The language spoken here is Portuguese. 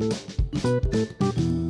Música